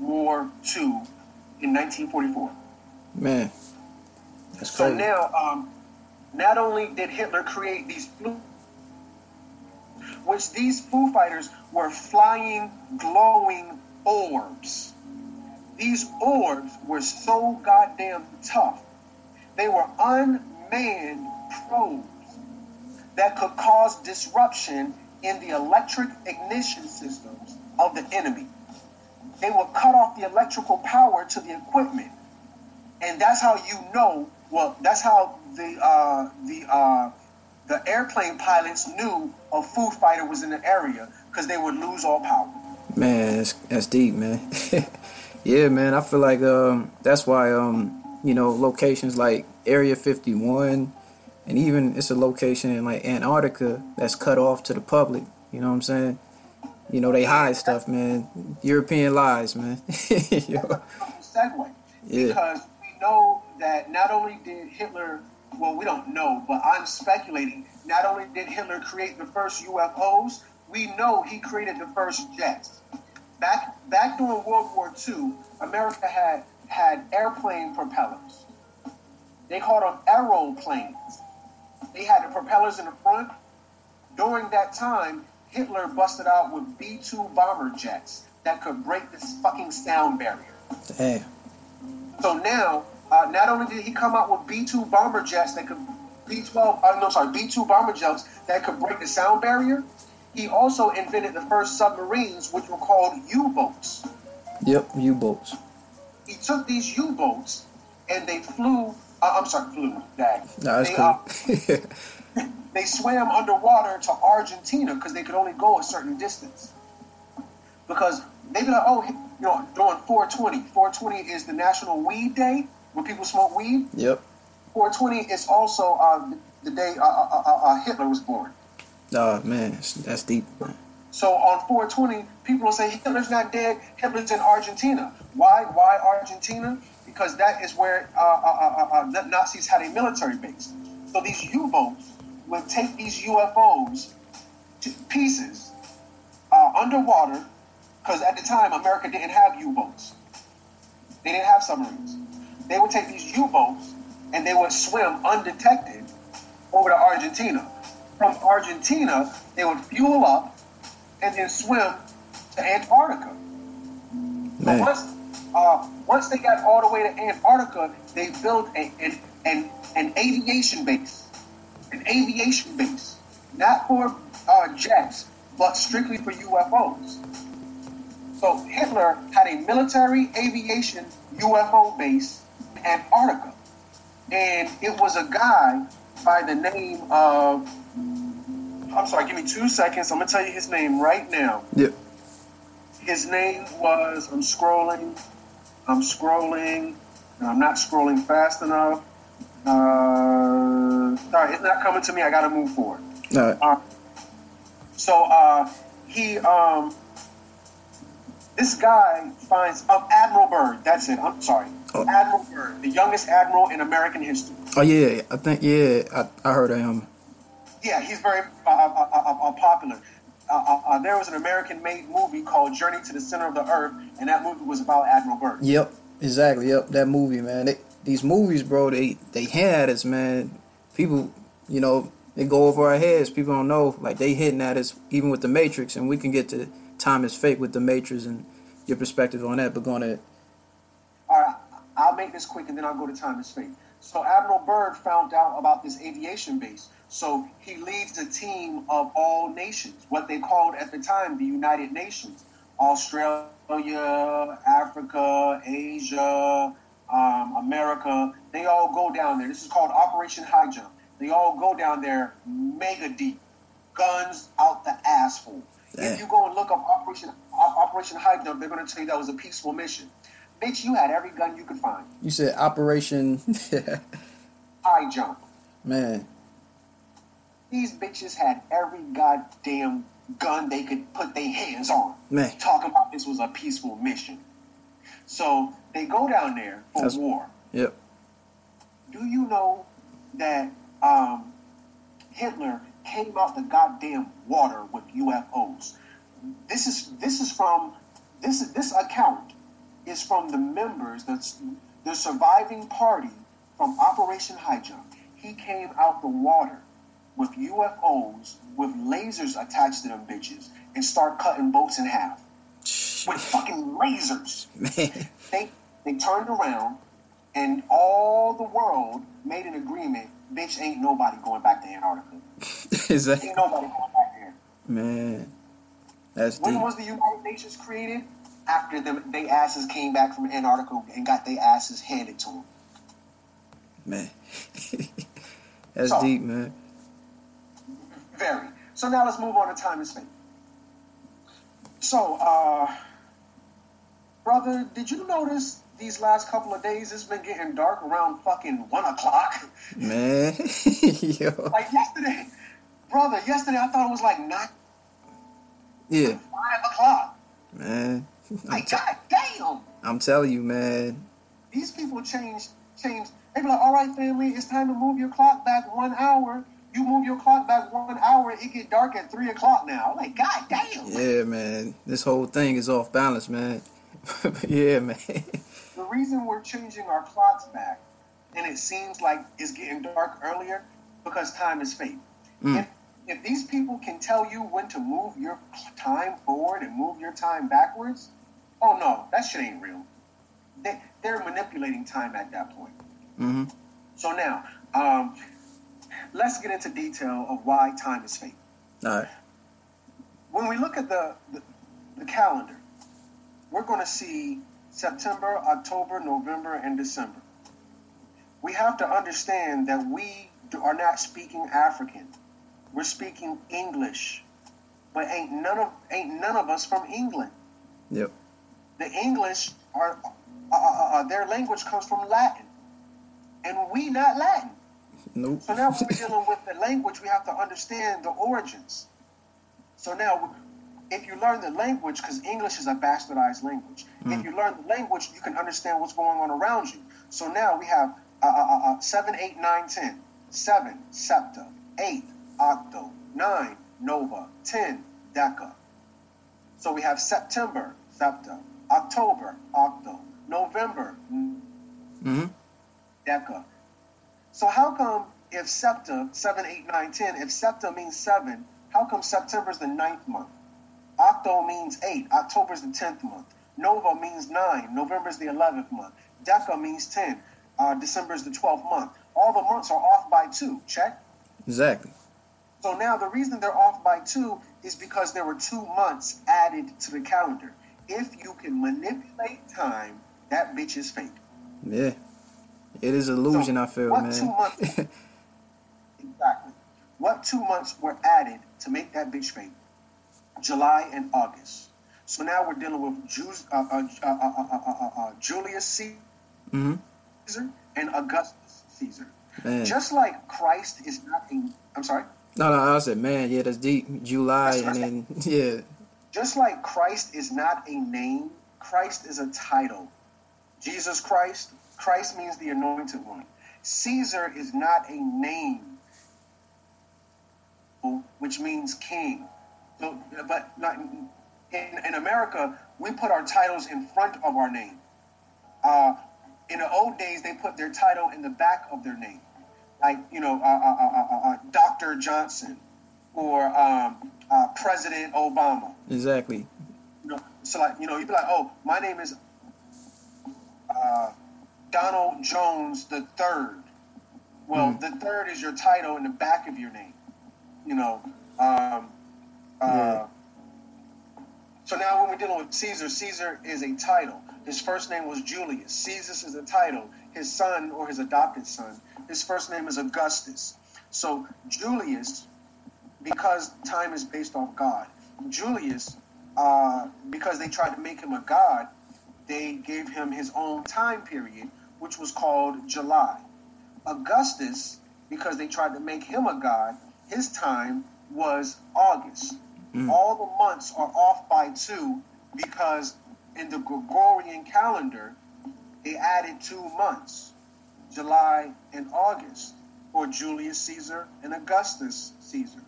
War II in 1944. Man, that's So crazy. now, um, not only did Hitler create these flu, which these Foo Fighters were flying, glowing orbs. These orbs were so goddamn tough. They were unmanned probes that could cause disruption in the electric ignition systems of the enemy. They would cut off the electrical power to the equipment and that's how you know. Well, that's how the uh, the uh, the airplane pilots knew a Foo Fighter was in the area because they would lose all power. Man, that's, that's deep, man. yeah, man. I feel like um, that's why um, you know locations like Area 51, and even it's a location in like Antarctica that's cut off to the public. You know what I'm saying? You know they hide stuff, man. European lies, man. Yo. Segue Yeah. because we know that not only did Hitler, well, we don't know, but I'm speculating. Not only did Hitler create the first UFOs, we know he created the first jets. Back back during World War II, America had had airplane propellers. They called them aeroplanes. They had the propellers in the front. During that time, Hitler busted out with B-2 bomber jets that could break this fucking sound barrier. Damn. So now, uh, not only did he come out with B-2 bomber jets that could B-12, uh, no, sorry, B-2 bomber jets that could break the sound barrier, he also invented the first submarines, which were called U-boats. Yep. U-boats. He took these U-boats and they flew. Uh, I'm sorry, flew. that. Nah, that's they, cool. they swam underwater to Argentina because they could only go a certain distance. Because they be like, oh, you know, during 420, 420 is the National Weed Day when people smoke weed. yep. 420 is also uh, the day uh, uh, uh, uh, Hitler was born. Oh man, that's, that's deep. So on 420, people will say Hitler's not dead. Hitler's in Argentina. Why? Why Argentina? Because that is where uh, uh, uh, uh, the Nazis had a military base. So these U-boats would take these UFOs to pieces uh, underwater, because at the time America didn't have U-boats. They didn't have submarines. They would take these U-boats and they would swim undetected over to Argentina. From Argentina, they would fuel up and then swim to Antarctica. But Man. once, uh, once they got all the way to Antarctica, they built a, an, an, an aviation base. An aviation base. Not for uh, jets, but strictly for UFOs. So Hitler had a military aviation UFO base in Antarctica. And it was a guy by the name of, I'm sorry, give me two seconds. I'm going to tell you his name right now. Yep. His name was, I'm scrolling, I'm scrolling, and I'm not scrolling fast enough. Uh, right, it's not coming to me. I got to move forward. All right. Uh, so uh, he, um, this guy finds um, Admiral Byrd. That's it. I'm sorry, Oh. Admiral Byrd, the youngest admiral in American history. Oh yeah, I think yeah, I, I heard of him. Yeah, he's very uh, uh, uh, uh, popular. Uh, uh, uh, there was an American-made movie called Journey to the Center of the Earth, and that movie was about Admiral Byrd. Yep, exactly. Yep, that movie, man. They, these movies, bro, they they hint at us, man. People, you know, they go over our heads. People don't know, like they hitting at us, even with the Matrix, and we can get to time is fake with the Matrix and your perspective on that. But going to, All right, I'll make this quick and then I'll go to time is fake. So Admiral Byrd found out about this aviation base. So he leads a team of all nations, what they called at the time the United Nations. Australia, Africa, Asia, um, America, they all go down there. This is called Operation High Jump. They all go down there mega deep, guns out the asshole. Damn. If you go and look up Operation Op- Operation High Jump, they're going to tell you that was a peaceful mission. Bitch, you had every gun you could find. you said Operation, High Jump. man. These bitches had every goddamn gun they could put their hands on. Man. Talking about this was a peaceful mission. So they go down there for That's- war. Yep. Do you know that um, Hitler came out the goddamn water with UFOs? This is this is from this is this account is from the members, that's the surviving party from Operation High Jump. He came out the water with UFOs with lasers attached to them bitches and start cutting boats in half with fucking lasers. Man. They they turned around and all the world made an agreement. Bitch, ain't nobody going back to Antarctica. Is that Ain't nobody going back there. man? That's When deep. was the United Nations created? After them, they asses came back from Antarctica and got their asses handed to them. Man. That's So- deep, man. Very. So now let's move on to time and space. So, uh, brother, did you notice these last couple of days it's been getting dark around fucking one o'clock? Man. Yo. like yesterday, brother, yesterday I thought it was like nine, Yeah, five o'clock. man. I'm, Like, t- god damn! I'm telling you, man. These people change, change. They be like, all right, family, it's time to move your clock back one hour. You move your clock back one hour, it get dark at three o'clock now. I'm like, god damn! Yeah, man. This whole thing is off balance, man. yeah, man. Reason we're changing our clocks back, and it seems like it's getting dark earlier, because time is fate. Mm. If, if these people can tell you when to move your time forward and move your time backwards, oh no, that shit ain't real. They, they're manipulating time at that point. hmm So now, um, let's get into detail of why time is fate. All right. When we look at the, the, the calendar, we're going to see September, October, November, and December. We have to understand that we are not speaking African. We're speaking English. But ain't none of ain't none of us from England. Yep. The English are uh, uh, uh, their language comes from Latin, and we not Latin. Nope. So now when we're dealing with the language, we have to understand the origins. So now, if you learn the language, because English is a bastardized language, if you learn the language, you can understand what's going on around you. So now we have uh, uh, uh, uh, 7, 8, 9, 10. 7, septa. 8, octo. 9, nova. 10, deca. So we have September, septa. October, octo. November, hmm deca. So how come if septa, 7, 8, 9, 10, if septa means 7, how come September is the ninth month? Octo means 8, October is the 10th month. Nova means 9, November is the 11th month. Deca means 10, uh, is the 12th month. All the months are off by 2, check? Exactly. So now the reason they're off by 2 is because there were two months added to the calendar. If you can manipulate time, that bitch is fake. Yeah. It is illusion, So, I feel, what man. two months- Exactly. What two months were added to make that bitch fake? July and August. So now we're dealing with Jews, uh uh, uh, uh, uh, Julius Caesar mm-hmm. and Augustus Caesar. Man. Just like Christ is not a, I'm sorry? No, no, I said, man, yeah, that's deep. July that's and then, yeah. Just like Christ is not a name, Christ is a title. Jesus Christ, Christ means the anointed one. Caesar is not a name, which means king. So, but not, in, in America, we put our titles in front of our name. Uh, in the old days, they put their title in the back of their name, like you know, uh, uh, uh, uh, uh, Doctor Johnson or um, uh, President Obama. Exactly. You know, so like you know, you'd be like, oh, my name is uh, Donald Jones the third. Well, Hmm. the third is your title in the back of your name. You know. Um, uh, So now when we're dealing with Caesar, Caesar is a title. His first name was Julius. Caesar is a title. His son or his adopted son, his first name is Augustus. So Julius, because time is based off God, Julius, uh, because they tried to make him a god, they gave him his own time period, which was called July. Augustus, because they tried to make him a god, his time was August. Mm. All the months are off by two because in the Gregorian calendar, they added two months, July and August, for Julius Caesar and Augustus Caesar.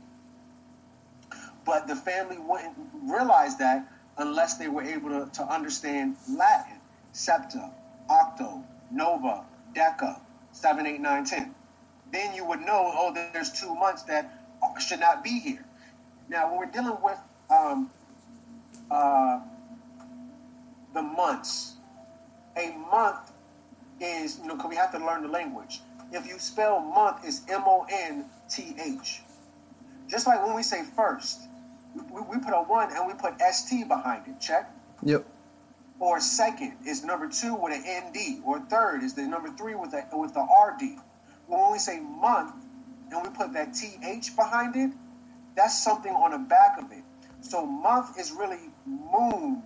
But the family wouldn't realize that unless they were able to, to understand Latin. septa, octo, nova, deca, 7, 8, 9, 10. Then you would know, oh, there's two months that should not be here. Now, when we're dealing with um, uh, the months, a month is, you know, because we have to learn the language. If you spell month, it's M O N T H. Just like when we say first, we, we put a one and we put S T behind it. Check. Yep. Or second is number two with an N D. Or third is the number three with the with the R D. When we say month and we put that T H behind it, that's something on the back of it. So month is really moon.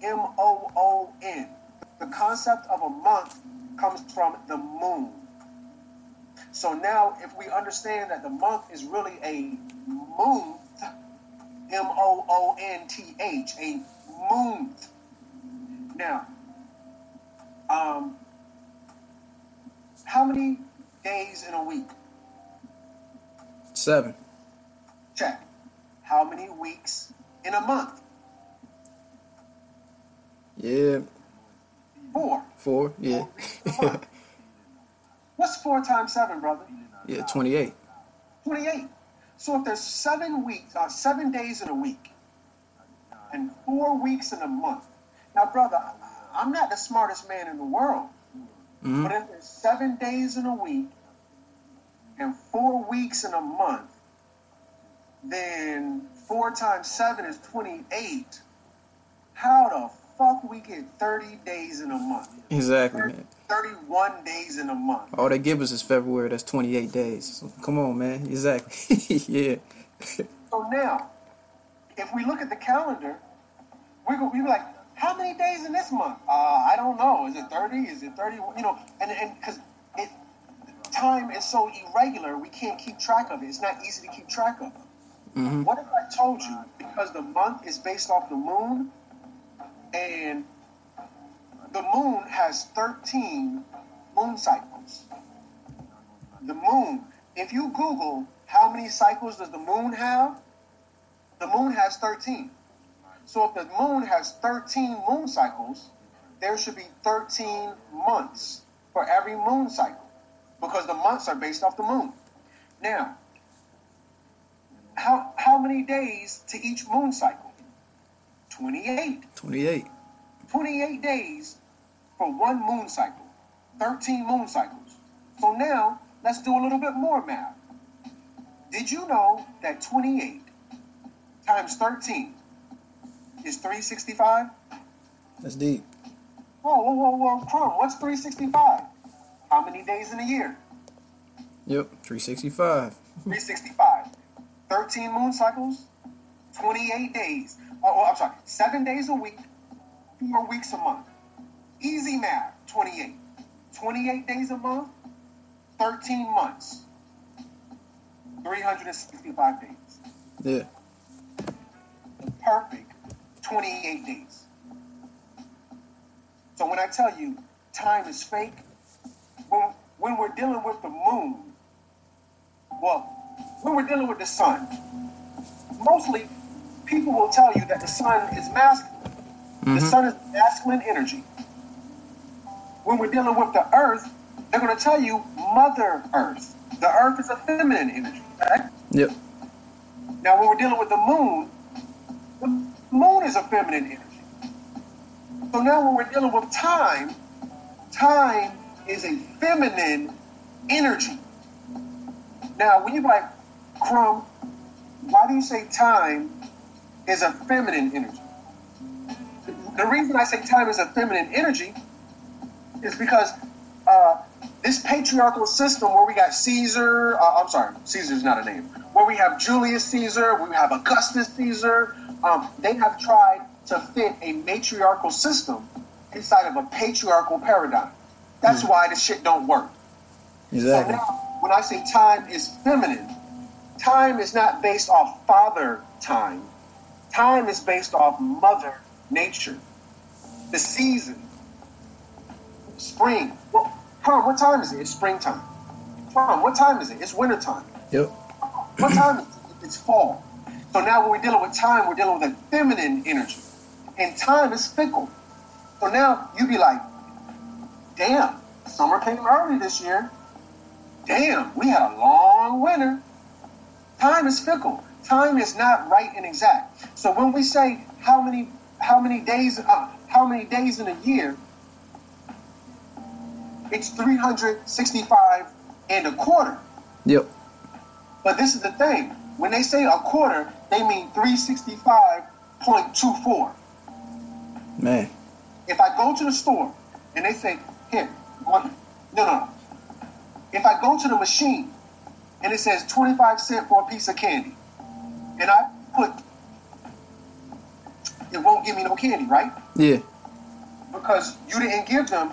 M O O N. The concept of a month comes from the moon. So now, if we understand that the month is really a month, M O O N T H, a month. Now, um, how many days in a week? Seven. Check. How many weeks in a month? Yeah. Four. Four. Yeah. What's four times seven, brother? yeah. Twenty-eight. 28. So if there's seven weeks, uh, seven days in a week, and four weeks in a month. Now, brother, I'm not the smartest man in the world, Mhm. but if there's seven days in a week and four weeks in a month, then four times seven is 28. How the fuck we get 30 days in a month? Exactly, man. 31 days in a month. All they give us is February. That's twenty-eight days. So, come on, man. Exactly. yeah. So now, if we look at the calendar, we go, we be like, how many days in this month? Uh, I don't know. Is it 30? Is it 30? You know, and and because it time is so irregular, we can't keep track of it. It's not easy to keep track of. Hmm What if I told you because the month is based off the moon, and the moon has 13 moon cycles. The moon, if you Google how many cycles does the moon have, the moon has 13. So if the moon has 13 moon cycles, there should be 13 months for every moon cycle because the months are based off the moon. Now, how how many days to each moon cycle? 28. Twenty-eight. 28 days for one moon cycle. 13 moon cycles. So now let's do a little bit more math. Did you know that 28 times 13 is 365? That's deep. Whoa, whoa, whoa, whoa, Crumb, what's 365? How many days in a year? Yep. Three sixty-five. 365. 13 moon cycles, 28 days. Oh, oh, I'm sorry, seven days a week, four weeks a month. Easy math, 28. 28 days a month, 13 months, 365 days. Yeah. Perfect 28 days. So when I tell you time is fake, when, when we're dealing with the moon, well, when we're dealing with the sun, mostly people will tell you that the sun is masculine. The Mhm. sun is masculine energy. When we're dealing with the earth, they're going to tell you Mother Earth. The earth is a feminine energy. Right? Yep. Now, when we're dealing with the moon, the moon is a feminine energy. So now, when we're dealing with time, time is a feminine energy. Now, when you like, Crumb, why do you say time is a feminine energy? The reason I say time is a feminine energy is because uh, this patriarchal system where we got Caesar, uh, I'm sorry, Caesar's not a name, where we have Julius Caesar, we have Augustus Caesar, um, they have tried to fit a matriarchal system inside of a patriarchal paradigm. That's why the shit don't work. So Exactly. now, when I say time is feminine, time is not based off father time. Time is based off mother nature. The season. Spring. Well, Tom, what time is it? It's springtime. Tom, what time is it? It's wintertime. Yep. What time is it? It's fall. So now when we're dealing with time, we're dealing with a feminine energy. And time is fickle. So now you'd be like, damn, summer came early this year. Damn, we had a long winter. Time is fickle. Time is not right and exact. So when we say how many how many days uh, how many days in a year, it's 365 and a quarter. Yep. But this is the thing. When they say a quarter, they mean 365.24. Man. If I go to the store and they say, here, one, no, no, no. If I go to the machine and it says 25 cent for a piece of candy, and I put, it won't give me no candy, right? Yeah. Because you didn't give them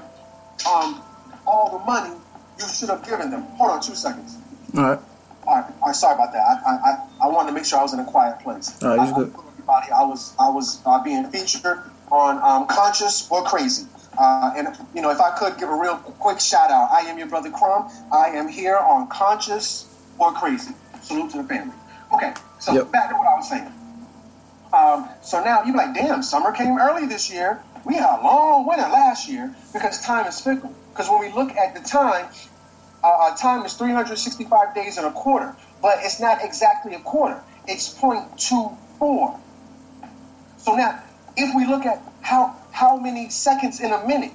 um, all the money you should have given them. Hold on two seconds. All right. All right, all right sorry about that. I, I, I, wanted to make sure I was in a quiet place. All right, I, good. I, everybody, I was, I was uh, being featured on um, Conscious or Crazy. Uh, and, you know, if I could give a real quick shout out, I am your brother Crumb. I am here on Conscious or Crazy. Salute to the family. Okay, so Yep. back to what I was saying. Um, so now you're like, damn, summer came early this year. We had a long winter last year because time is fickle. Because when we look at the time, uh, uh, time is 365 days and a quarter, but it's not exactly a quarter. It's 0.24. So now, if we look at how how many seconds in a minute,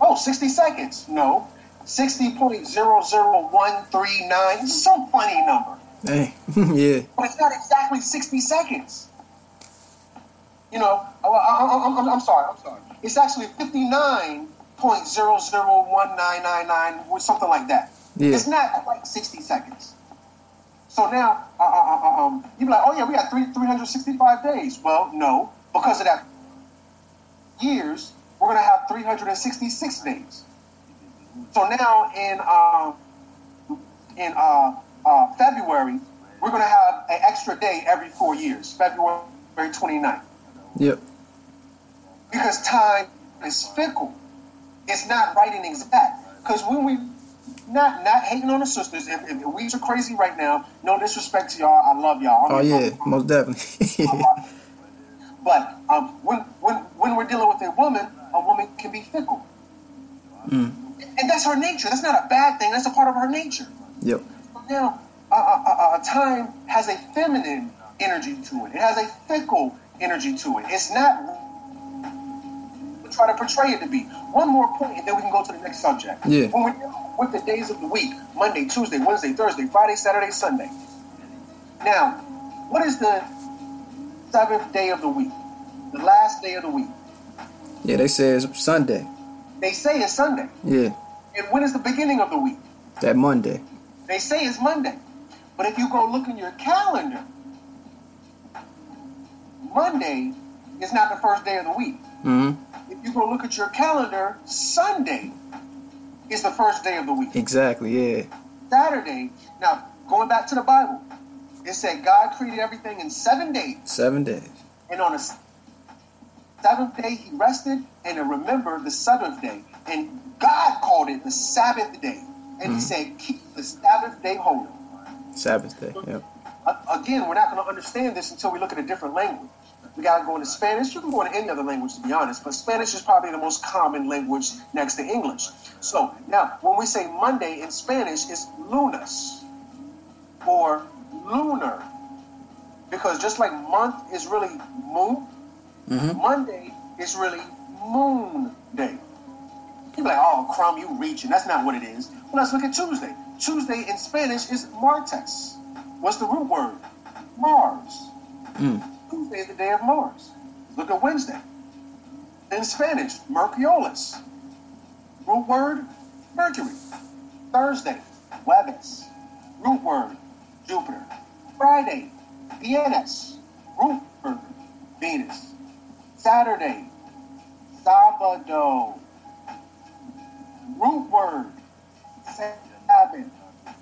oh, 60 seconds. No, 60.00139. This is some funny number, Hey. yeah. but it's not exactly 60 seconds. You know, I, I, I'm, I'm, I'm sorry, I'm sorry. It's actually 59.0019999 or something like that. Yeah. It's not quite 60 seconds. So now, uh, uh, uh, um, you be like, oh yeah, we got three, 365 days. Well, no, because of that years, we're going to have 366 days. So now in um, in uh, uh, February, we're going to have an extra day every four years, February 29th Yep. because time is fickle. It's not right and exact. Because when we not not hating on the sisters, if, if we are crazy right now, no disrespect to y'all, I love y'all. I'm Oh yeah, most definitely. But um, when when when we're dealing with a woman, a woman can be fickle, mm. and that's her nature. That's not a bad thing. That's a part of her nature. Yep. Now, uh, uh, uh, time has a feminine energy to it. It has a fickle energy to it. It's not we try to portray it to be. One more point, and then we can go to the next subject. Yeah. When we're dealing with the days of the week, Monday, Tuesday, Wednesday, Thursday, Friday, Saturday, Sunday. Now, what is the seventh day of the week? The last day of the week. Yeah, they say it's Sunday. They say it's Sunday. Yeah, And when is the beginning of the week? that Monday. They say it's Monday. But if you go look in your calendar, Monday is not the first day of the week. hmm If you go look at your calendar, Sunday is the first day of the week. Exactly. Yeah. Saturday, now going back to the Bible, it said God created everything in seven days, Seven days. and on the seventh day he rested and to remember the seventh day. And God called it the Sabbath day. And he said, keep the Sabbath day holy. Sabbath day. Yep. Uh, again, we're not going to understand this until we look at a different language. We got to go into Spanish. You can go into any other language, to be honest, but Spanish is probably the most common language next to English. So now, when we say Monday in Spanish, it's lunes or lunar, because just like month is really moon, hmm Monday is really moon day. You're like, oh, crumb, you reaching. That's not what it is. Well, let's look at Tuesday. Tuesday in Spanish is Martes. What's the root word? Mars. Mm. Tuesday is the day of Mars. Look at Wednesday. In Spanish, Miércoles. Root word, Mercury. Thursday, Jueves. Root word, Jupiter. Friday, Venus. Root word, Venus. Saturday, Sabado. Root word, Sabbath.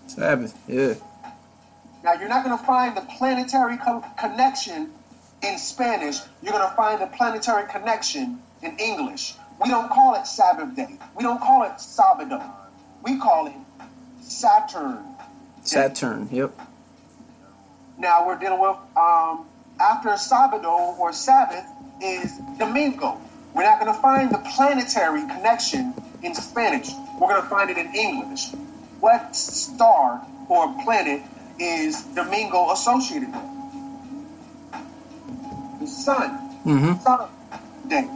Sabbath. Yeah. Now, you're not going to find the planetary co- connection in Spanish. You're going to find the planetary connection in English. We don't call it Sabbath day. We don't call it Sabado. We call it Saturn. day. Saturn. Yep. Now we're dealing with um, after Sabado or Sabbath is Domingo. We're not going to find the planetary connection in Spanish. We're going to find it in English. What star or planet is Domingo associated with? The sun. Mm-hmm. Sun day.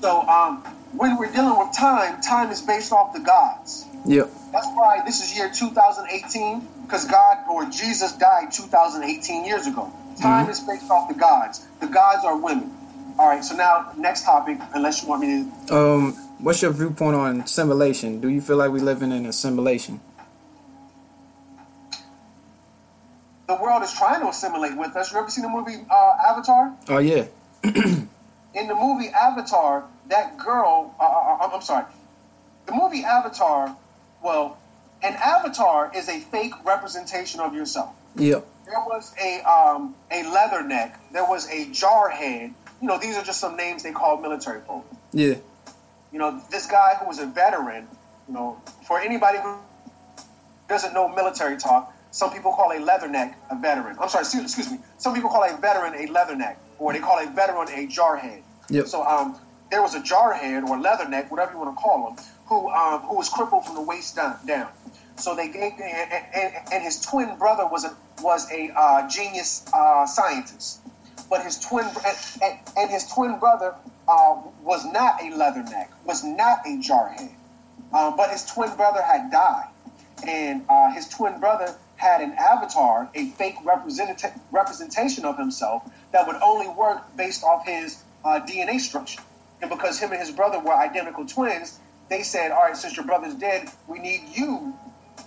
So um, when we're dealing with time, time is based off the gods. Yep. That's why this is year 2018 because God or Jesus died 2018 years ago. Time Mhm. is based off the gods. The gods are women. All right. So now next topic, unless you want me to. Um, what's your viewpoint on assimilation? Do you feel like we living in a simulation? The world is trying to assimilate with us. You ever seen the movie uh, Avatar? Oh yeah. in the movie Avatar, that girl, uh, uh, I'm sorry, the movie Avatar, well, an avatar is a fake representation of yourself. Yep. There was a um, a leatherneck. There was a jarhead. You know, these are just some names they call military folk. Yeah. You know, this guy who was a veteran. You know, for anybody who doesn't know military talk, some people call a leatherneck a veteran. I'm sorry, excuse, me. Some people call a veteran a leatherneck, or they call a veteran a jarhead. Yep. So um, there was a jarhead or leatherneck, whatever you want to call him, who um, who was crippled from the waist down. So they gave, and, and, and his twin brother was a was a uh, genius uh, scientist, but his twin and, and, his twin brother uh, was not a leatherneck, was not a jarhead, um, but his twin brother had died, and uh, his twin brother had an avatar, a fake representa- representation of himself that would only work based off his uh, DNA structure. And because him and his brother were identical twins, they said, "All right, since your brother's dead, we need you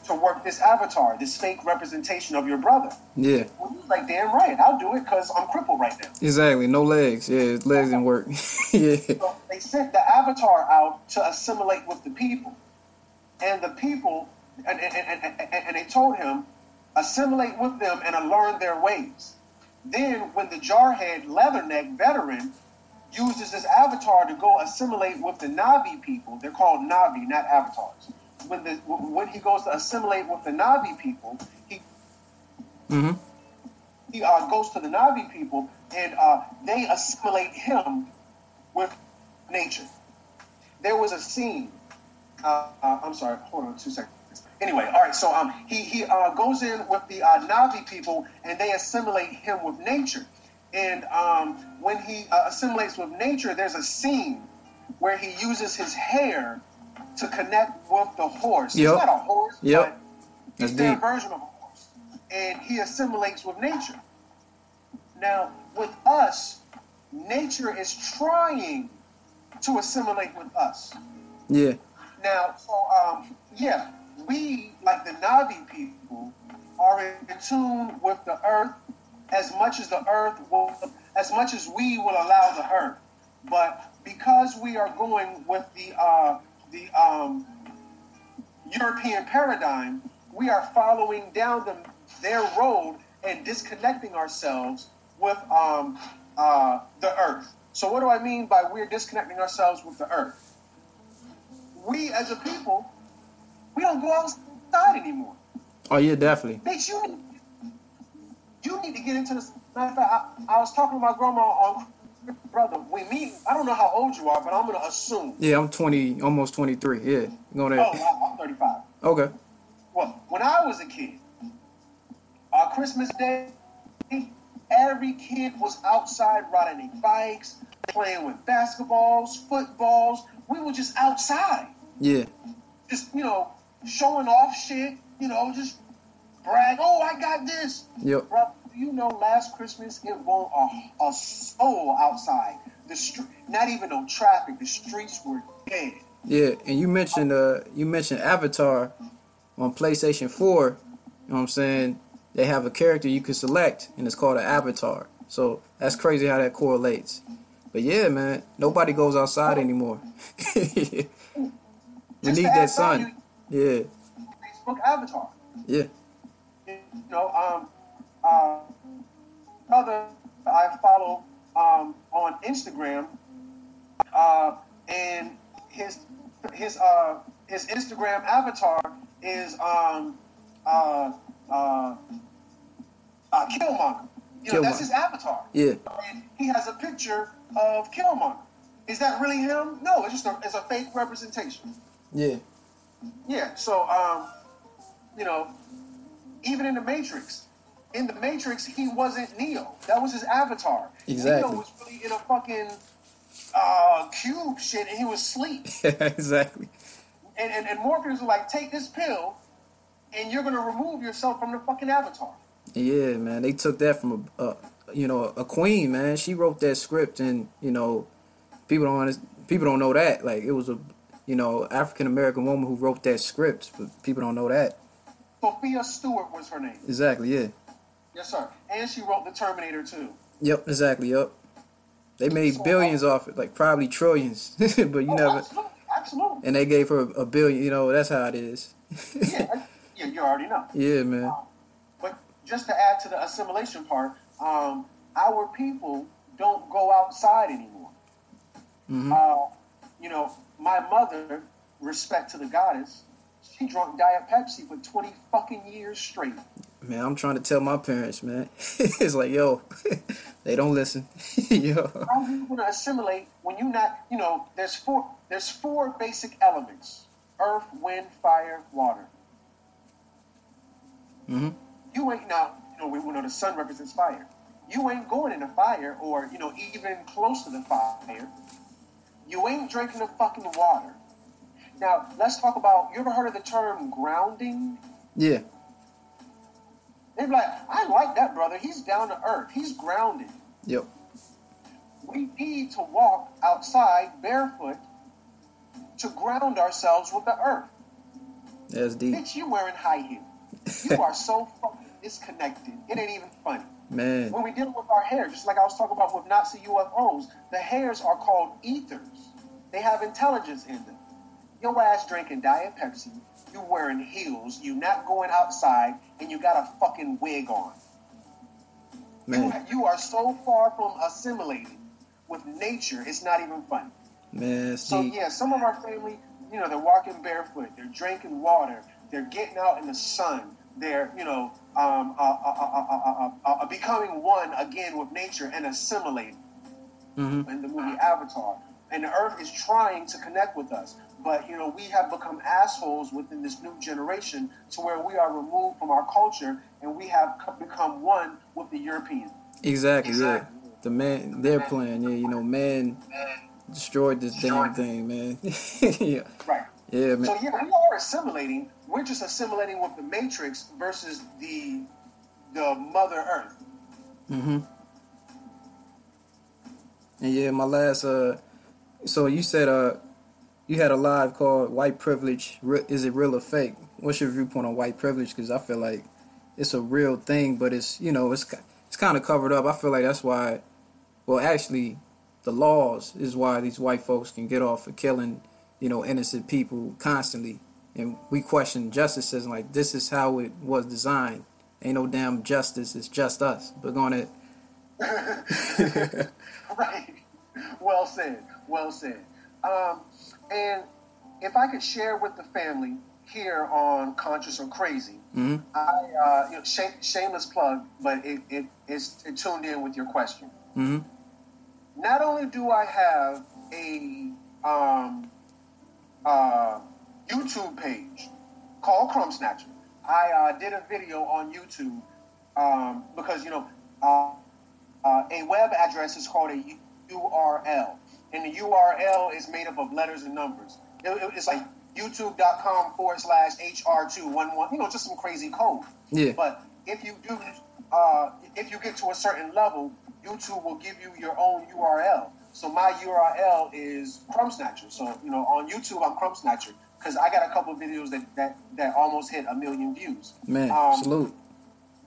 to work this avatar, this fake representation of your brother." Yeah. Well, like, "Damn right, I'll do it because I'm crippled right now." Exactly. No legs. Yeah, his legs didn't work. yeah. So they sent the avatar out to assimilate with the people, and the people, and, and, and, and they told him, assimilate with them and learn their ways. Then, when the jarhead leatherneck veteran uses this avatar to go assimilate with the Na'vi people, they're called Na'vi, not avatars. When the when he goes to assimilate with the Na'vi people, he Mm-hmm. he uh, goes to the Na'vi people and uh, they assimilate him with nature. There was a scene. Uh, uh, I'm sorry. Hold on two seconds. Anyway, all right. So um, he he uh, goes in with the uh, Na'vi people and they assimilate him with nature. And um, when he uh, assimilates with nature, there's a scene where he uses his hair to connect with the horse. Yep. It's not a horse, Yep. but That's it's their deep. version of a horse. And he assimilates with nature. Now, with us, nature is trying to assimilate with us. Yeah. Now, so um, yeah, we like the Na'vi people are in tune with the earth as much as the earth will, as much as we will allow the earth. But because we are going with the uh, the um, European paradigm, we are following down the, their road and disconnecting ourselves with um, uh, the earth. So, what do I mean by we're disconnecting ourselves with the earth? We as a people, we don't go outside anymore. Oh yeah, definitely. Bitch, you need, you need to get into this. Matter of fact, I, I was talking to my grandma on brother. We meet. I don't know how old you are, but I'm gonna assume. Yeah, I'm 20, almost 23. Yeah. Go Oh, there. I- I'm 35. Okay. Well, when I was a kid, on Christmas Day, every kid was outside riding their bikes, playing with basketballs, footballs. We were just outside, Yeah. just you know, showing off shit. You know, just brag. Oh, I got this. Yep. Bro, do you know last Christmas it won't a, a soul outside. The street, not even no traffic. The streets were dead. Yeah, and you mentioned uh you mentioned Avatar on PlayStation 4. You know what I'm saying? They have a character you can select and it's called an avatar. So that's crazy how that correlates. But yeah, man, nobody goes outside anymore. we need that sun. Yeah. Facebook Avatar. Yeah. you know, um, uh, other I follow um, on Instagram, uh, and his his uh, his Instagram avatar is um, uh, uh, uh, Killmonger. You know, that's his avatar. Yeah. And he has a picture of Killmonger. Is that really him? No, it's just a, it's a fake representation. Yeah. Yeah. So, um, you know, even in the Matrix, in the Matrix, he wasn't Neo. That was his avatar. Exactly. Neo was really in a fucking uh, cube shit, and he was asleep. exactly. And, and and Morpheus was like, take this pill, and you're gonna remove yourself from the fucking avatar. Yeah, man. They took that from a, a you know a queen, man. She wrote that script, and you know people don't people don't know that. Like it was a you know African American woman who wrote that script, but people don't know that. Sophia Stewart was her name. Exactly. Yeah. Yes, sir. And she wrote the Terminator too. Yep. Exactly. Yep. They made So, billions off it, like probably trillions, but you oh, never. absolutely, absolutely. And they gave her a billion. You know that's how it is. yeah, yeah, you already know. Yeah, man. But just to add to the assimilation part, um, our people don't go outside anymore. hmm Uh, you know, my mother, respect to the goddess, she drank Diet Pepsi for 20 fucking years straight. Man, I'm trying to tell my parents, man. it's like, yo, they don't listen. yo. How are you going to assimilate when you not, you know, there's four, there's four basic elements. Earth, wind, fire, water. Mm-hmm. You ain't now, you know, we, we know the sun represents fire. You ain't going in the fire or, you know, even close to the fire. You ain't drinking the fucking water. Now, let's talk about, you ever heard of the term grounding? Yeah. They'd be like, I like that brother. He's down to earth. He's grounded. Yep. We need to walk outside barefoot to ground ourselves with the earth. That's deep, Bitch, you wearing high heels. You are so fucking disconnected. It ain't even funny. man. When we deal with our hair, just like I was talking about with Nazi UFOs, the hairs are called ethers. They have intelligence in them. Your ass drinking Diet Pepsi, you wearing heels, you're not going outside, and you got a fucking wig on. You, Man, you are so far from assimilating with nature, it's not even funny. man, So yeah, some of our family, you know, they're walking barefoot, they're drinking water, they're getting out in the sun, they're, you know, um, uh, uh, uh, uh, uh, uh, becoming one again with nature and assimilating hmm in the movie Avatar. And the Earth is trying to connect with us, but you know, we have become assholes within this new generation to where we are removed from our culture and we have become one with the European. Exactly, Exactly. Yeah. The man, their plan. Yeah, you know, man destroyed this damn thing, man. yeah. Right. Yeah, man. So yeah, we are assimilating. We're just assimilating with the Matrix versus the the Mother Earth. Mm hmm And yeah, my last uh so you said uh you had a live called White Privilege. Is it real or fake? What's your viewpoint on white privilege? Because I feel like it's a real thing, but it's you know it's it's kind of covered up. I feel like that's why. Well, actually, the laws is why these white folks can get off for killing you know innocent people constantly, and we question justice system like this is how it was designed. Ain't no damn justice. It's just us. But going to right. Well said. Well said. Um, and if I could share with the family here on Conscious or Crazy, Mhm. I uh, you know, shame, shameless plug, but it, it it's it tuned in with your question. hmm not only do I have a um, uh, YouTube page called Crumb Snatcher, I uh, did a video on YouTube um, because you know uh, uh, a web address is called a URL, and the URL is made up of letters and numbers. It- it- it's like youtube.com forward slash hr211, you know, just some crazy code. Yeah. But if you do, uh, if you get to a certain level, YouTube will give you your own URL. So my URL is Crumb Snatcher. So you know, on YouTube I'm Crumb Snatcher because I got a couple of videos that, that that almost hit a million views. Man, Um, salute.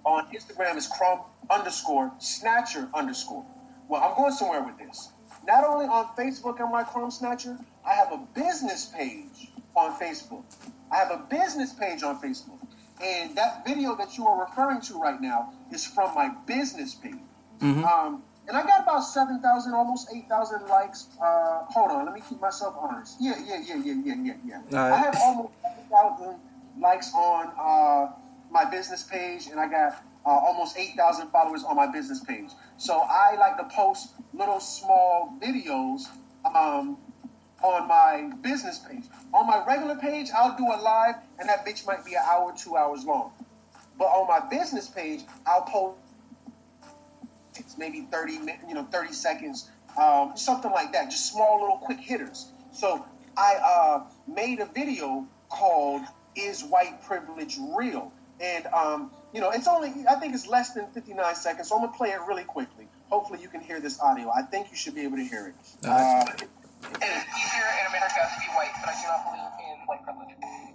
On Instagram is Crumb underscore Snatcher underscore. Well, I'm going somewhere with this. Not only on Facebook am I Crumb Snatcher, I have a business page on Facebook. I have a business page on Facebook. And that video that you are referring to right now is from my business page. Mhm. Um, and I got about 7,000, almost 8,000 likes. Uh, hold on, let me keep myself honest. Yeah, yeah, yeah, yeah, yeah, yeah, yeah. Right. I have almost 7,000 likes on uh, my business page, and I got uh, almost 8,000 followers on my business page. So I like to post little small videos um, on my business page. On my regular page, I'll do a live, and that bitch might be an hour, two hours long. But on my business page, I'll post it's maybe 30 you know 30 seconds um, something like that just small little quick hitters so i uh, made a video called is white privilege real and um, you know it's only i think it's less than 59 seconds so i'm gonna play it really quickly hopefully you can hear this audio i think you should be able to hear it uh, it is easier in america to be white but i do not believe in white privilege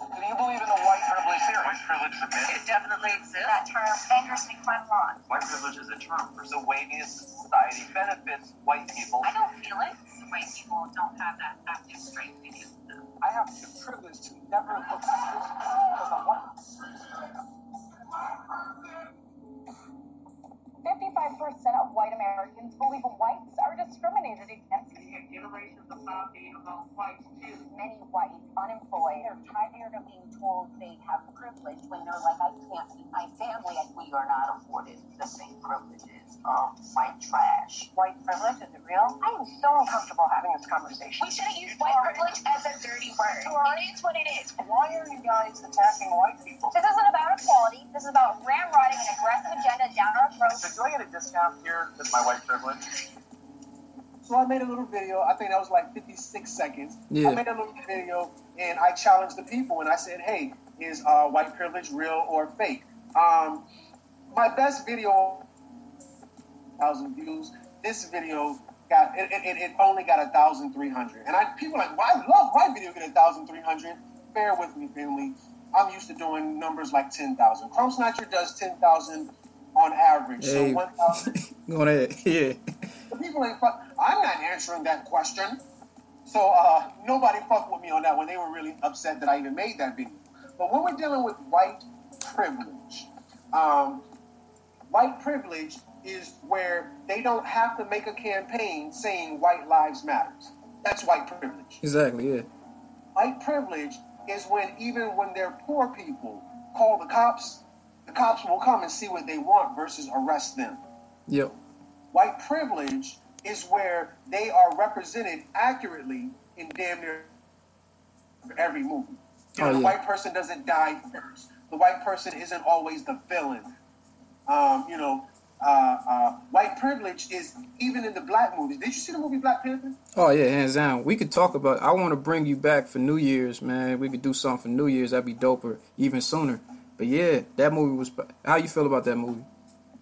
do you believe in the white privilege theory? White privilege is a myth. It definitely exists. That term dangerously quite long. White privilege is a term for the way the society benefits white people. I don't feel it. White people don't have that active strength in them. I have the privilege to never look of white Americans believe whites are discriminated against. Generations of talking about whites too. Many whites unemployed are tired of being told they have privilege when they're like, I can't feed my family. And we are not afforded the same privileges of white trash. White privilege, is it real? I am so uncomfortable having this conversation. We shouldn't use white privilege as a dirty word. It is what it is. Why are you guys attacking white people? This isn't about equality. This is about ramrodding an aggressive agenda down our throats. So do I get a discount here with my white privilege? So I made a little video. I think that was like 56 seconds. Yeah. I made a little video and I challenged the people and I said, "Hey, is uh, white privilege real or fake?" Um, my best video, thousand views. This video got it, it, it only got a thousand three hundred. And I people are like, "Why love my video get a thousand three hundred? Bear with me, family. I'm used to doing numbers like ten thousand. Crumb Snatcher does ten thousand on average. Hey. So one thousand. Go ahead. Yeah. The people ain't fuck. I'm not answering that question. So uh, nobody fucked with me on that one. They were really upset that I even made that video. But when we're dealing with white privilege, um, white privilege is where they don't have to make a campaign saying white lives matters. That's white privilege. Exactly. Yeah. White privilege is when even when they're poor people call the cops, the cops will come and see what they want versus arrest them. Yep. White privilege is where they are represented accurately in damn near every movie. You know, Oh, the white person doesn't die first. The white person isn't always the villain. Um, you know, uh, uh, white privilege is even in the black movies. Did you see the movie Black Panther? Oh yeah, hands down. We could talk about. I want to bring you back for New Year's, man. We could do something for New Year's. That'd be doper, even sooner. But yeah, that movie was. How you feel about that movie?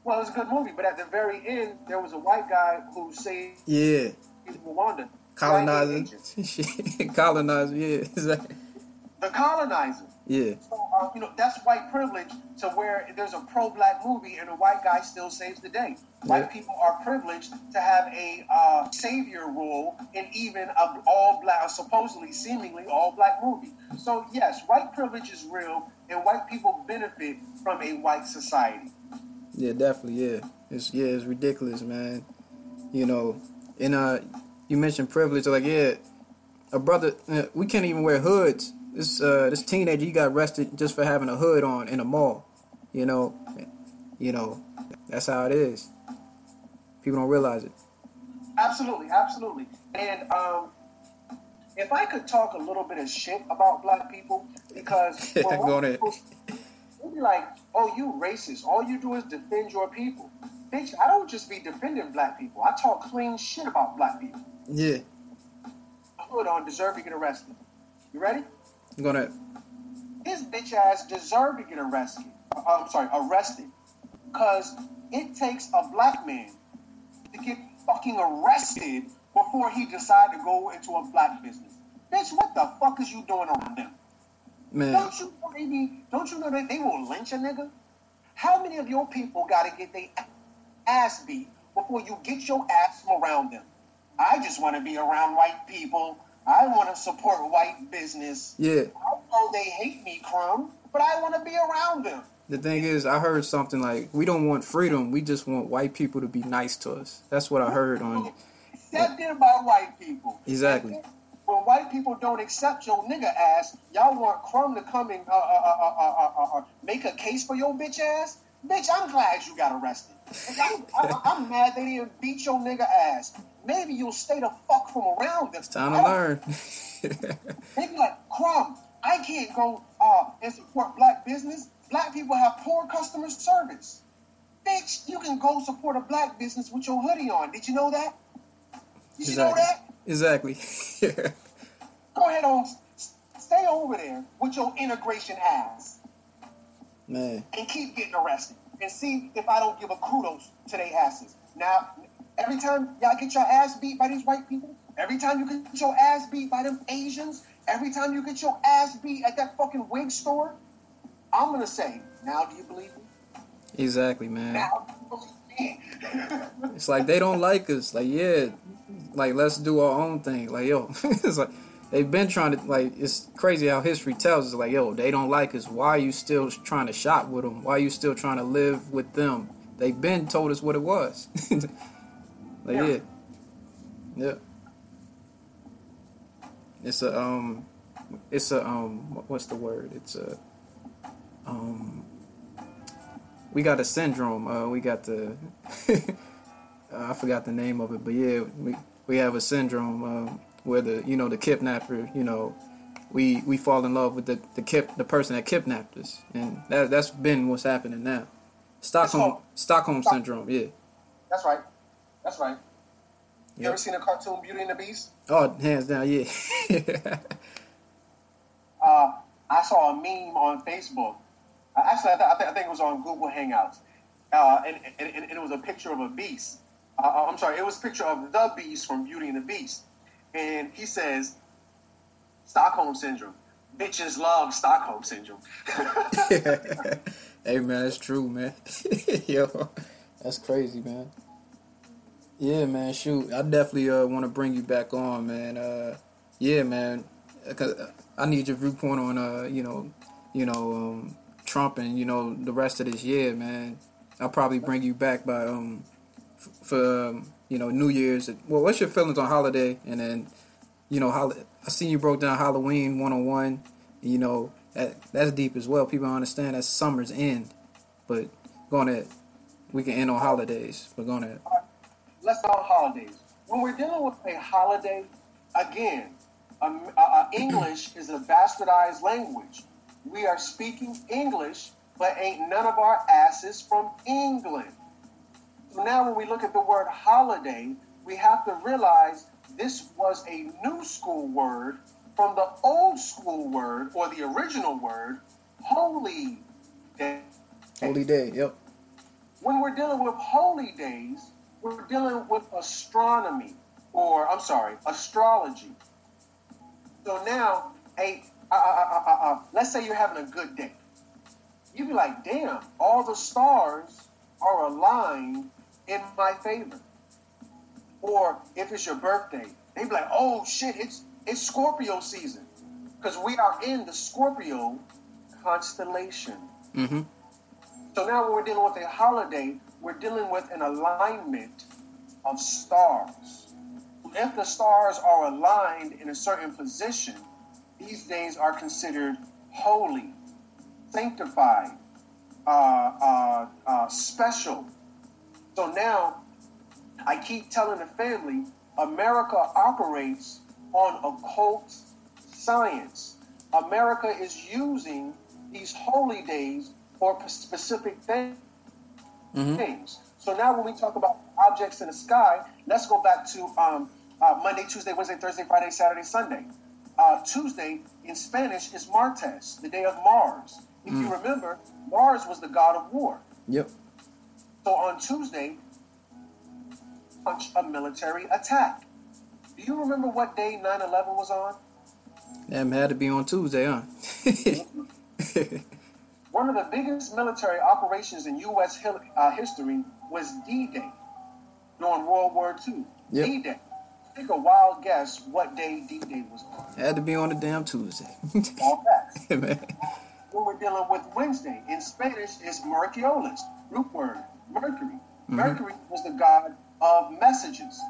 Well, it's a good movie, but at the very end, there was a white guy who saved Yeah, Wakanda. colonizer, colonizer. Yeah, exactly. The colonizer. Yeah, So, uh, you know, that's white privilege to where there's a pro-black movie and a white guy still saves the day. White Yeah. people are privileged to have a uh, savior role in even a all black, supposedly, seemingly all black movie. So, yes, white privilege is real, and white people benefit from a white society. yeah, definitely. Yeah, it's yeah, it's ridiculous, man. You know, and uh, you mentioned privilege. Like yeah, a brother. Uh, we can't even wear hoods. This uh, this teenager, he got arrested just for having a hood on in a mall. You know, you know, that's how it is. People don't realize it. Absolutely, absolutely. And um, if I could talk a little bit of shit about black people, because when Go white people- be like, "Oh, you racist! All you do is defend your people." Bitch, I don't just be defending black people. I talk clean shit about black people. Yeah, Hood on deserve to get arrested. You ready? Gonna. His bitch ass deserve to get arrested. Uh, I'm sorry, arrested, because it takes a black man to get fucking arrested before he decide to go into a black business. Bitch, what the fuck is you doing around them? Man, Don't you know they don't you know that they will lynch a nigga? How many of your people gotta get their ass beat before you get your ass from around them? I just want to be around white people. I want to support white business. yeah. I know they hate me, Crumb, but I want to be around them. The thing is, I heard something like, "We don't want freedom. We just want white people to be nice to us." That's what I heard on. Accepted by white people. Exactly. When white people don't accept your nigga ass, y'all want Crumb to come and uh, uh, uh, uh, uh, uh, uh, make a case for your bitch ass? Bitch, I'm glad you got arrested. I'm, I, I'm mad they didn't beat your nigga ass. Maybe you'll stay the fuck from around them. It's time to learn. They be like, Crumb, I can't go uh, and support black business. Black people have poor customer service. Bitch, you can go support a black business with your hoodie on. Did you know that? Did you know exactly. that? Exactly. Go ahead on, stay over there with your integration ass man. and keep getting arrested and see if I don't give a kudos to their asses. Now, every time y'all get your ass beat by these white people, every time you get your ass beat by them Asians, every time you get your ass beat at that fucking wig store, I'm gonna say, now do you believe me? Exactly, man. Now do you believe me? It's like they don't like us. Like, yeah, like let's do our own thing. Like, yo, it's like they've been trying to like. It's crazy how history tells us. Like, yo, they don't like us. Why are you still trying to shop with them? Why are you still trying to live with them? They've been told us what it was. like, Yeah. yeah, yeah. It's a um, it's a um, what's the word? It's a um. We got a syndrome. Uh, we got the uh, I forgot the name of it, but yeah, we we have a syndrome um, where the you know the kidnapper, you know, we we fall in love with the the kip the person that kidnapped us, and that that's been what's happening now. Stockholm Stockholm Stock- syndrome, yeah. That's right. That's right. You Yep. ever seen a cartoon Beauty and the Beast? Oh, hands down, yeah. uh, I saw a meme on Facebook. Uh, actually, I, th- I, th- I think it was on Google Hangouts, uh, and, and, and it was a picture of a beast. Uh, I'm sorry, it was a picture of the beast from Beauty and the Beast, and he says, "Stockholm syndrome. Bitches love Stockholm syndrome." hey man, that's true, man. Yo, that's crazy, man. Yeah, man. Shoot, I definitely uh, want to bring you back on, man. Uh, yeah, man. Cause I need your viewpoint on, uh, you know, you know, um, Trump and you know the rest of this year, man. I'll probably bring you back by um, f- for um, you know New Year's. Well, what's your feelings on holiday? And then, you know, hol- I seen you broke down Halloween one on one. You know, that that's deep as well. People understand that's summer's end, but going at we can end on holidays. We're going to Let's on holidays. When we're dealing with a holiday, again, um, uh, uh, English is a bastardized language. We are speaking English, but ain't none of our asses from England. So now, when we look at the word holiday, we have to realize this was a new school word from the old school word or the original word, holy day. holy day. Yep. When we're dealing with holy days, we're dealing with astronomy, or I'm sorry, astrology. So now, a uh, uh, uh, uh, let's say you're having a good day. You'd be like, damn, all the stars are aligned in my favor. Or if it's your birthday, they'd be like, oh shit, it's it's Scorpio season. Because we are in the Scorpio constellation. Mm-hmm. So now when we're dealing with a holiday, we're dealing with an alignment of stars. If the stars are aligned in a certain position, these days are considered holy, sanctified, uh, uh, uh, special. So now I keep telling the family America operates on occult science. America is using these holy days for specific things. Mm-hmm. So now when we talk about objects in the sky, let's go back to um, uh, Monday, Tuesday, Wednesday, Thursday, Friday, Saturday, Sunday. Uh, Tuesday in Spanish is Martes, the day of Mars. If you remember, Mars was the god of war. Yep. So on Tuesday, a military attack. Do you remember what day 9-11 was on? Damn, had to be on Tuesday, huh? One of the biggest military operations in U.S. uh, history was D-Day during World War II. Yep. D-Day. Take a wild guess what day D-Day was on. had to be on a damn Tuesday. All facts. Man. When we're dealing with Wednesday, in Spanish, it's Mercurialis, root word, Mercury. Mercury was the god of messages.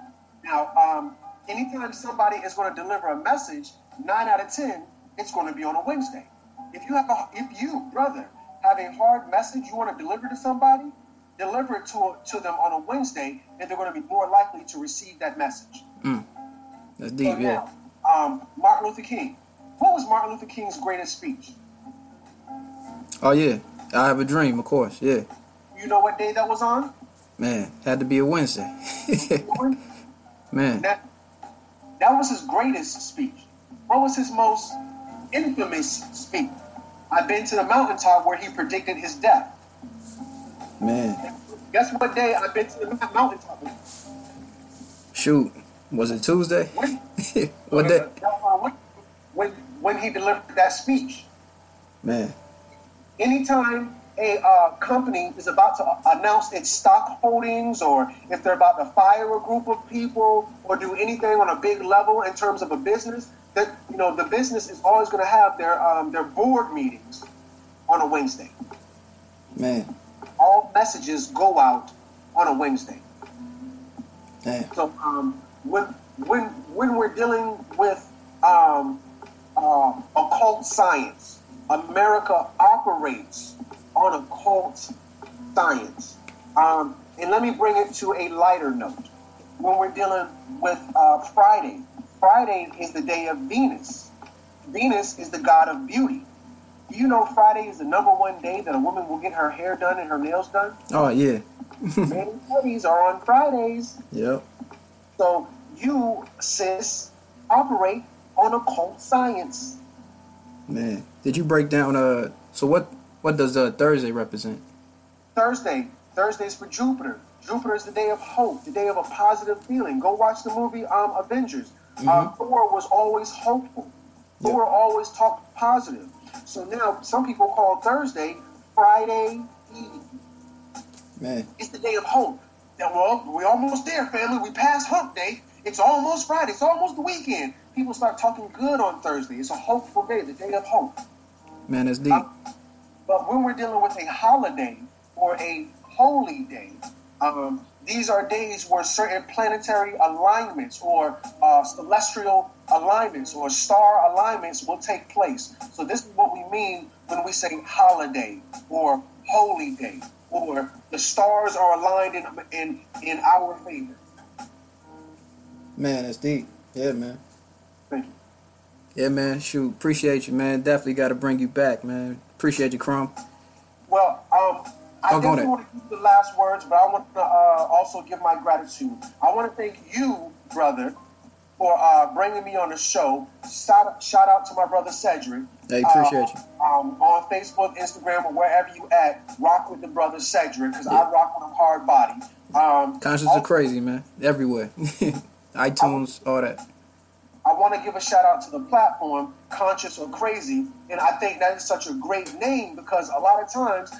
Now, um, anytime somebody is going to deliver a message, nine out of ten, it's going to be on a Wednesday. If you have a, if you, brother, have a hard message you want to deliver to somebody, deliver it to, to them on a Wednesday, and they're going to be more likely to receive that message. That's So deep, yeah. now, um, Martin Luther King. What was Martin Luther King's greatest speech? Oh yeah, I have a dream, of course. Yeah, You know what day that was on? man, had to be a Wednesday. man, That, that was his greatest speech. What was his most infamous speech? I've been to the mountaintop where he predicted his death. man, Guess what day I've been to the mountaintop? shoot, was it Tuesday? What day? when, when, when he delivered that speech. Man, anytime a uh, company is about to announce its stock holdings or if they're about to fire a group of people or do anything on a big level in terms of a business that you know the business is always going to have their um, their board meetings on a wednesday. Man, all messages go out on a wednesday. Man, so um, when when when we're dealing with um, uh, occult science, America operates on occult science. Um, and let me bring it to a lighter note. When we're dealing with uh, Friday, Friday is the day of Venus. Venus is the god of beauty. Do you know Friday is the number one day that a woman will get her hair done and her nails done? oh yeah, Many weddings are on Fridays. yep, So you, sis, operate on occult science. man. Did you break down? Uh, so what? What does uh, Thursday represent? Thursday, Thursday's for Jupiter. Jupiter is the day of hope, the day of a positive feeling. Go watch the movie um, Avengers. Uh, Thor was always hopeful. Thor always talked positive. So now some people call Thursday Friday Eve. Man, It's the day of hope. And well, we're almost there, family. We passed hump day. It's almost Friday. It's almost the weekend. People start talking good on Thursday. It's a hopeful day, the day of hope. man, that's deep. But when we're dealing with a holiday or a holy day, um, these are days where certain planetary alignments or uh, celestial alignments or star alignments will take place. So this is what we mean when we say holiday or holy day or the stars are aligned in in, in our favor. Man, that's deep. Yeah, man. Thank you. Yeah, man. Shoot, appreciate you, man. Definitely got to bring you back, man. Appreciate you, Crumb. Well, um, I Oh, definitely want to use the last words, but I want to uh, also give my gratitude. I want to thank you, brother, for uh, bringing me on the show. Shout, shout out to my brother Cedric. Hey, appreciate you. Um, on Facebook, Instagram, or wherever you at, rock with the brother Cedric because Yeah. I rock with a hard body. Um, Conscious also- are crazy, man. Everywhere. iTunes, all that. I want to give a shout out to the platform, Conscious or Crazy, and I think that is such a great name because a lot of times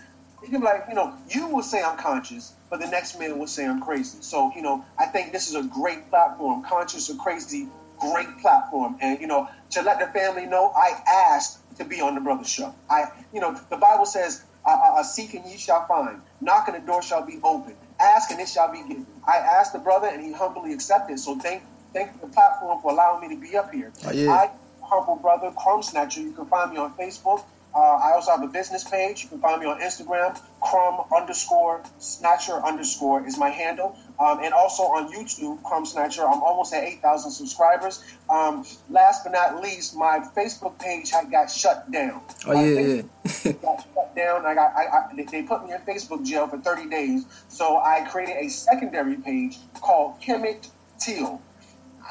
you can be like, you know, you will say I'm conscious, but the next man will say I'm crazy. So, you know, I think this is a great platform, Conscious or Crazy, great platform, and you know, to let the family know, I asked to be on the brother show. I, you know, the Bible says, uh, uh, "Seek and ye shall find; knock and the door shall be open; ask and it shall be given." I asked the brother, and he humbly accepted. So thank, thank you for the platform for allowing me to be up here. Oh, yeah. I, humble brother, Crumb Snatcher. You can find me on Facebook. Uh, I also have a business page. You can find me on Instagram. Crumb underscore Snatcher underscore is my handle. Um, and also on YouTube, Crumb Snatcher. I'm almost at 8,000 subscribers. Um, last but not least, my Facebook page had got shut down. Oh, My yeah, yeah. got shut down. I got, I, I, they- put me in Facebook jail for 30 days. So I created a secondary page called Kemet Teal.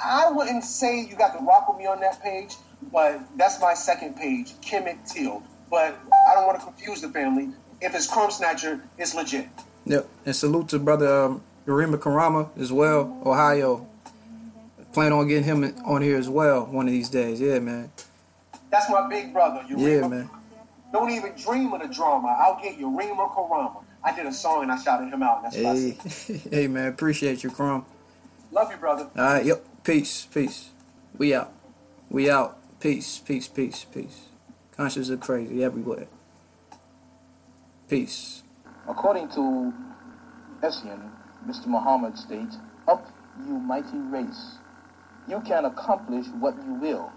I wouldn't say you got to rock with me on that page, but that's my second page, Kemet Teal. But I don't want to confuse the family. If it's Crumb Snatcher, it's legit. Yep. And salute to brother um, Urima Karama as well, Ohio. Plan on getting him on here as well one of these days. Yeah, man. That's my big brother. Yeah, man. Don't even dream of the drama. I'll get Urema Karama. I did a song and I shouted him out. Hey, hey, man. Appreciate you, Crumb. Love you, brother. All right. Yep. Peace. Peace. We out. We out. Peace. Peace. Peace. Peace. Conscious or Crazy everywhere. Peace. According to Essien, Mr. Muhammad states, Up, you mighty race. You can accomplish what you will.